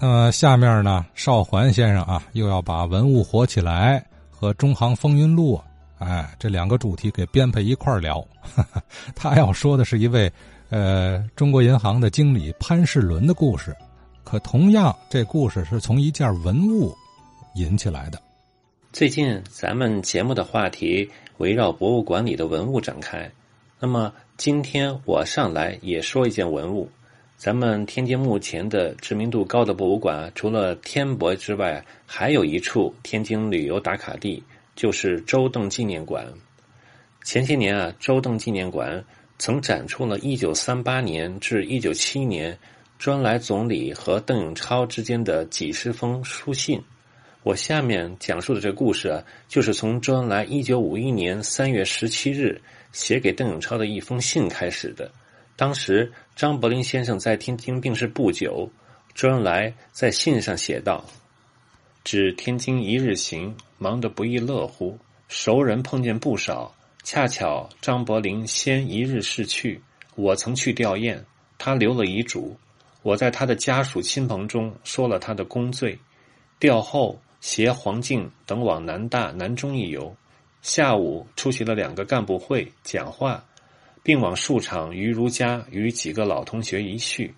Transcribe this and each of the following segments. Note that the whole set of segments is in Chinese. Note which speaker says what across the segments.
Speaker 1: 那么下面呢，邵环先生啊，又要把文物活起来和中航风云录，哎，这两个主题给编配一块儿聊。他要说的是一位呃中国银行的经理潘世伦的故事，可同样这故事是从一件文物引起来的。
Speaker 2: 最近咱们节目的话题围绕博物馆里的文物展开，那么今天我上来也说一件文物。咱们天津目前的知名度高的博物馆，除了天博之外，还有一处天津旅游打卡地，就是周邓纪念馆。前些年啊，周邓纪念馆曾展出了一九三八年至1971年周恩来总理和邓颖超之间的几十封书信。我下面讲述的这个故事啊，就是从周恩来一九五一年三月十七日写给邓颖超的一封信开始的。当时张伯苓先生在天津病逝不久，周恩来在信上写道：“至天津一日行，忙得不亦乐乎。熟人碰见不少，恰巧张伯苓先一日逝去，我曾去吊唁，他留了遗嘱。我在他的家属亲朋中说了他的功罪。吊后携黄敬等往南大、南中一游，下午出席了两个干部会讲话。”并往树场于如家与几个老同学一叙，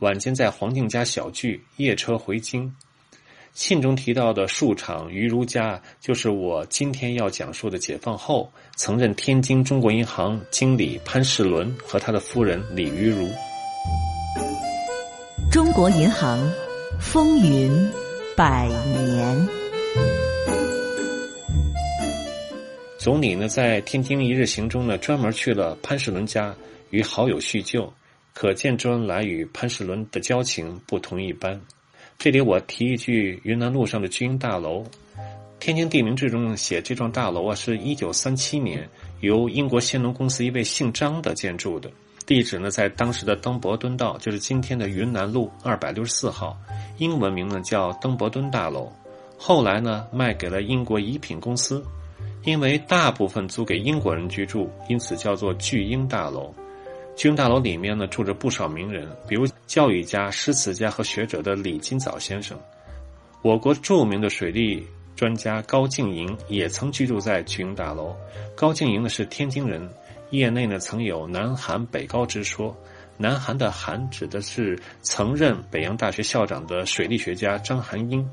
Speaker 2: 晚间在黄敬家小聚，夜车回京。信中提到的树场于如家，就是我今天要讲述的解放后曾任天津中国银行经理潘世伦和他的夫人李于如。
Speaker 3: 中国银行风云百年。
Speaker 2: 总理呢，在天津一日行中呢，专门去了潘世伦家与好友叙旧，可见周恩来与潘世伦的交情不同一般。这里我提一句，云南路上的巨鹰大楼，天津地名志中写这幢大楼啊，是一九三七年由英国先农公司一位姓张的建筑的，地址呢在当时的登伯敦道，就是今天的云南路二百六十四号，英文名呢叫登伯敦大楼，后来呢卖给了英国仪品公司。因为大部分租给英国人居住，因此叫做巨鹰大楼。巨鹰大楼里面呢住着不少名人，比如教育家、诗词家和学者的李金藻先生。我国著名的水利专家高敬莹也曾居住在巨鹰大楼。高敬莹呢是天津人，业内呢曾有南韩北高之说。南韩的韩指的是曾任北洋大学校长的水利学家张含英。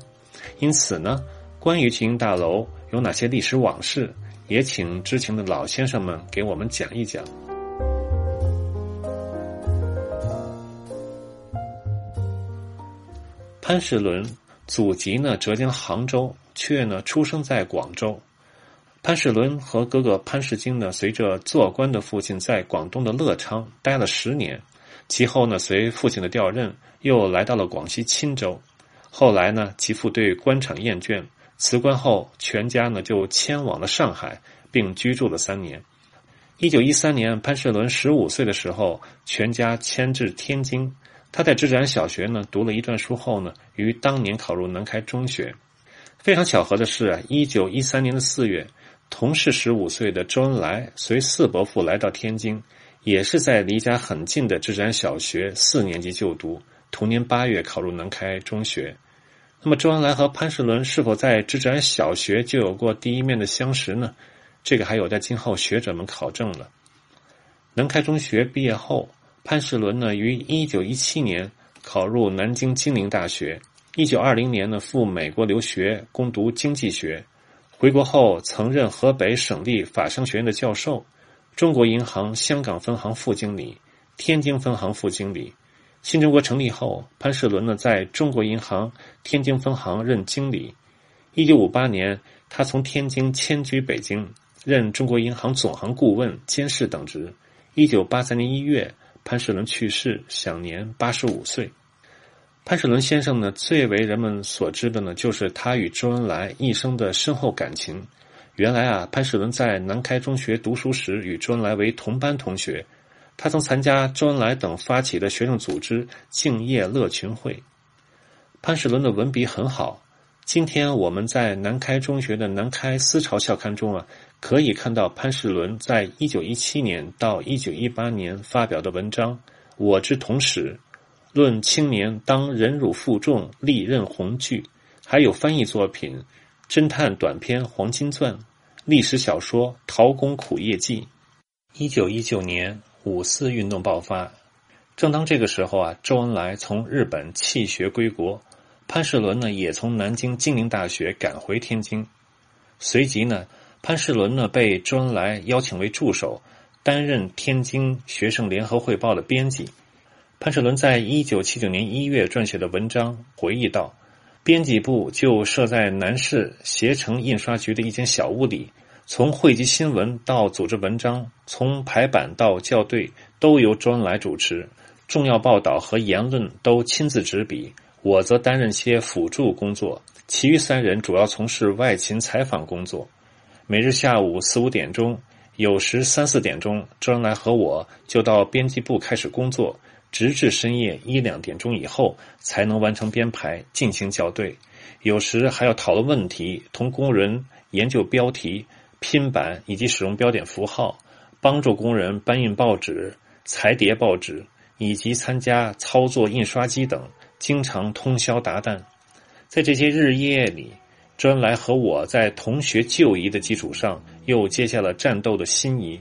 Speaker 2: 因此呢，关于巨鹰大楼。有哪些历史往事？也请知情的老先生们给我们讲一讲。潘世伦祖籍呢浙江杭州，却呢出生在广州。潘世伦和哥哥潘世京呢，随着做官的父亲在广东的乐昌待了十年，其后呢随父亲的调任，又来到了广西钦州。后来呢，其父对官场厌倦。辞官后，全家呢就迁往了上海，并居住了三年。一九一三年，潘世伦十五岁的时候，全家迁至天津。他在直展小学呢读了一段书后呢，于当年考入南开中学。非常巧合的是，一九一三年的四月，同是十五岁的周恩来随四伯父来到天津，也是在离家很近的直展小学四年级就读。同年八月考入南开中学。那么，周恩来和潘世伦是否在直展小学就有过第一面的相识呢？这个还有待今后学者们考证了。南开中学毕业后，潘世伦呢于一九一七年考入南京金陵大学，一九二零年呢赴美国留学攻读经济学，回国后曾任河北省立法商学院的教授，中国银行香港分行副经理，天津分行副经理。新中国成立后，潘世伦呢在中国银行天津分行任经理。一九五八年，他从天津迁居北京，任中国银行总行顾问、监事等职。一九八三年一月，潘世伦去世，享年八十五岁。潘世伦先生呢，最为人们所知的呢，就是他与周恩来一生的深厚感情。原来啊，潘世伦在南开中学读书时，与周恩来为同班同学。他曾参加周恩来等发起的学生组织敬业乐群会。潘世伦的文笔很好。今天我们在南开中学的南开思潮校刊中啊，可以看到潘世伦在一九一七年到一九一八年发表的文章《我之同史》，论青年当忍辱负重，利刃红炬》，还有翻译作品、侦探短篇《黄金钻》、历史小说《陶工苦业记》。一九一九年五四运动爆发，正当这个时候啊，周恩来从日本弃学归国，潘世伦呢也从南京金陵大学赶回天津。随即呢，潘世伦呢被周恩来邀请为助手，担任天津学生联合汇报的编辑。潘世伦在一九七九年一月撰写的文章回忆道：“编辑部就设在南市携程印刷局的一间小屋里。”从汇集新闻到组织文章，从排版到校对，都由周恩来主持。重要报道和言论都亲自执笔，我则担任些辅助工作。其余三人主要从事外勤采访工作。每日下午四五点钟，有时三四点钟，周恩来和我就到编辑部开始工作，直至深夜一两点钟以后才能完成编排，进行校对。有时还要讨论问题，同工人研究标题。拼版以及使用标点符号，帮助工人搬运报纸、裁叠报纸，以及参加操作印刷机等，经常通宵达旦。在这些日夜里，周恩来和我在同学旧谊的基础上，又接下了战斗的新谊。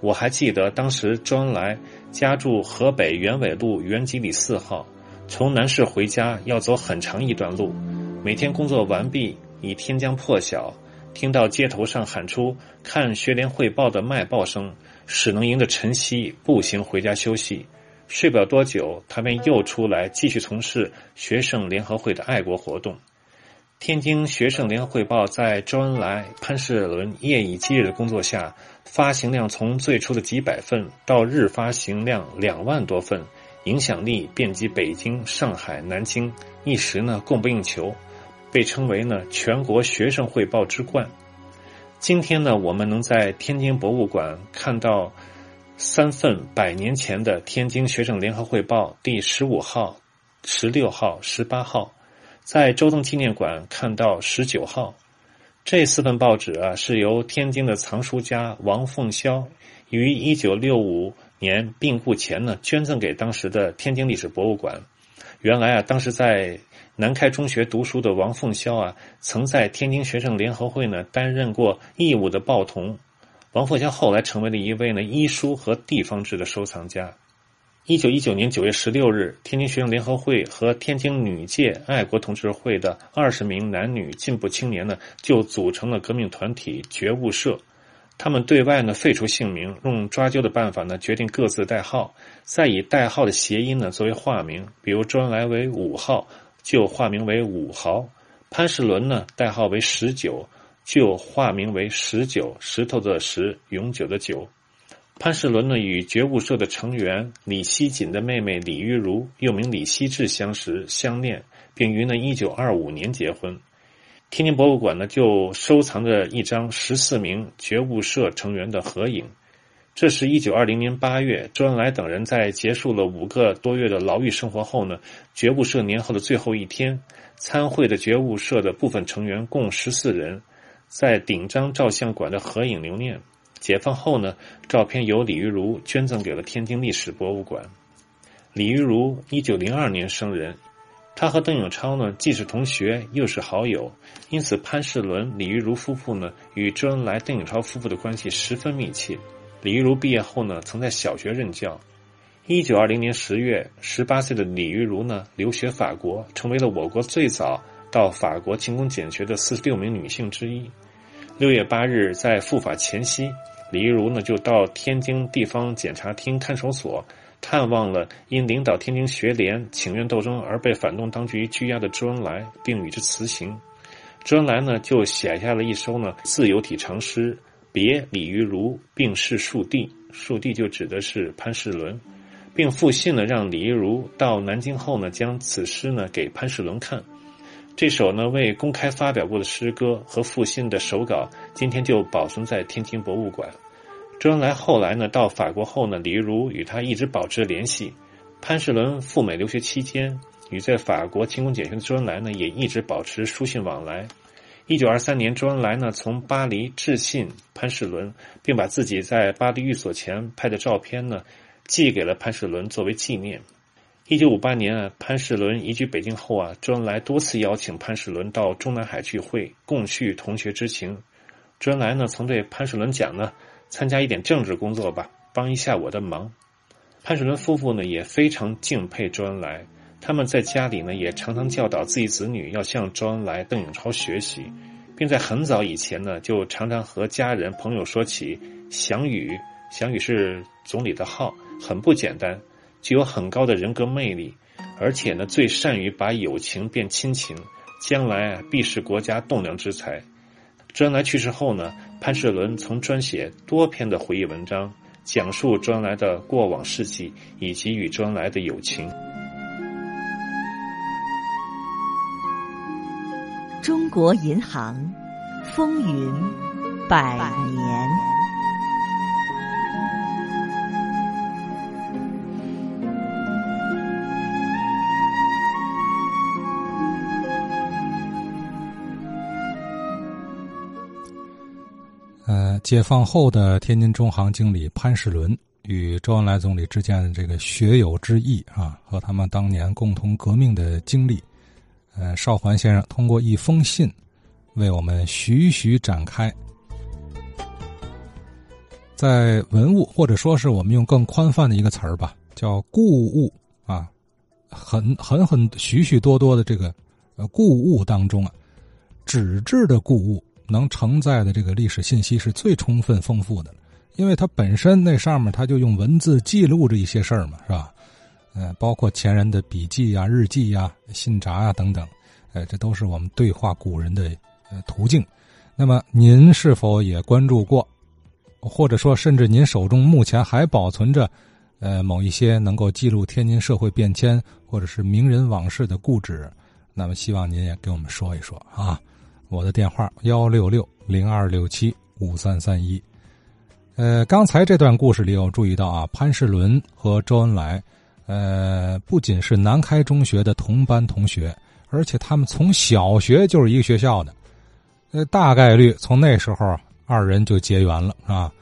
Speaker 2: 我还记得当时周恩来家住河北原纬路原吉里四号，从南市回家要走很长一段路，每天工作完毕已天将破晓。听到街头上喊出“看学联汇报”的卖报声，使能迎着晨曦步行回家休息。睡不了多久，他便又出来继续从事学生联合会的爱国活动。天津学生联合汇报在周恩来、潘世伦夜以继日的工作下，发行量从最初的几百份到日发行量两万多份，影响力遍及北京、上海、南京，一时呢供不应求。被称为呢全国学生汇报之冠。今天呢，我们能在天津博物馆看到三份百年前的《天津学生联合汇报》第十五号、十六号、十八号，在周邓纪念馆看到十九号。这四份报纸啊，是由天津的藏书家王凤霄于一九六五年病故前呢，捐赠给当时的天津历史博物馆。原来啊，当时在南开中学读书的王凤霄啊，曾在天津学生联合会呢担任过义务的报童。王凤霄后来成为了一位呢医书和地方志的收藏家。一九一九年九月十六日，天津学生联合会和天津女界爱国同志会的二十名男女进步青年呢，就组成了革命团体觉悟社。他们对外呢废除姓名，用抓阄的办法呢决定各自代号，再以代号的谐音呢作为化名，比如周恩来为五号。就化名为五豪，潘世伦呢代号为十九，就化名为十九石头的石，永久的久。潘世伦呢与觉悟社的成员李希锦的妹妹李玉茹，又名李希志相识相恋，并于呢一九二五年结婚。天津博物馆呢就收藏着一张十四名觉悟社成员的合影。这是一九二零年八月，周恩来等人在结束了五个多月的牢狱生活后呢，觉悟社年后的最后一天，参会的觉悟社的部分成员共十四人，在顶张照相馆的合影留念。解放后呢，照片由李玉茹捐赠给了天津历史博物馆。李玉茹一九零二年生人，他和邓颖超呢既是同学又是好友，因此潘世伦、李玉茹夫妇呢与周恩来、邓颖超夫妇的关系十分密切。李玉茹毕业后呢，曾在小学任教。一九二零年十月，十八岁的李玉茹呢，留学法国，成为了我国最早到法国勤工俭学的四十六名女性之一。六月八日，在赴法前夕，李玉茹呢就到天津地方检察厅看守所探望了因领导天津学联请愿斗争而被反动当局拘押的周恩来，并与之辞行。周恩来呢就写下了一首呢自由体长诗。别李玉如，并逝庶弟，庶弟就指的是潘世伦，并复信呢，让李玉如到南京后呢，将此诗呢给潘世伦看。这首呢未公开发表过的诗歌和复信的手稿，今天就保存在天津博物馆。周恩来后来呢到法国后呢，李玉如与他一直保持联系。潘世伦赴美留学期间，与在法国勤工俭学的周恩来呢也一直保持书信往来。一九二三年，周恩来呢从巴黎致信潘世伦，并把自己在巴黎寓所前拍的照片呢寄给了潘世伦作为纪念。一九五八年啊，潘世伦移居北京后啊，周恩来多次邀请潘世伦到中南海聚会，共叙同学之情。周恩来呢，曾对潘世伦讲呢，参加一点政治工作吧，帮一下我的忙。潘世伦夫妇呢，也非常敬佩周恩来，他们在家里呢，也常常教导自己子女要向周恩来、邓颖超学习，并在很早以前呢，就常常和家人朋友说起祥宇，祥宇是总理的号，很不简单。具有很高的人格魅力，而且呢，最善于把友情变亲情，将来啊必是国家栋梁之才。周恩来去世后呢，潘世伦曾撰写多篇的回忆文章，讲述周恩来的过往事迹以及与周恩来的友情。
Speaker 3: 国银行风云百年。
Speaker 1: 呃，解放后的天津中行经理潘世伦与周恩来总理之间的这个学友之谊啊，和他们当年共同革命的经历，呃，邵环先生通过一封信为我们徐徐展开。在文物，或者说是我们用更宽泛的一个词儿吧，叫故物啊，很很很许许多多的这个呃故物当中啊，纸质的故物。能承载的这个历史信息是最充分丰富的，因为它本身那上面它就用文字记录着一些事儿嘛，是吧？呃，包括前人的笔记呀、日记呀、信札呀等等，呃，这都是我们对话古人的呃途径。那么您是否也关注过，或者说甚至您手中目前还保存着呃某一些能够记录天津社会变迁或者是名人往事的故纸？那么希望您也给我们说一说啊。我的电话幺六六零二六七五三三一，呃，刚才这段故事里有注意到啊，潘世伦和周恩来，呃，不仅是南开中学的同班同学，而且他们从小学就是一个学校的，呃，大概率从那时候二人就结缘了，是吧？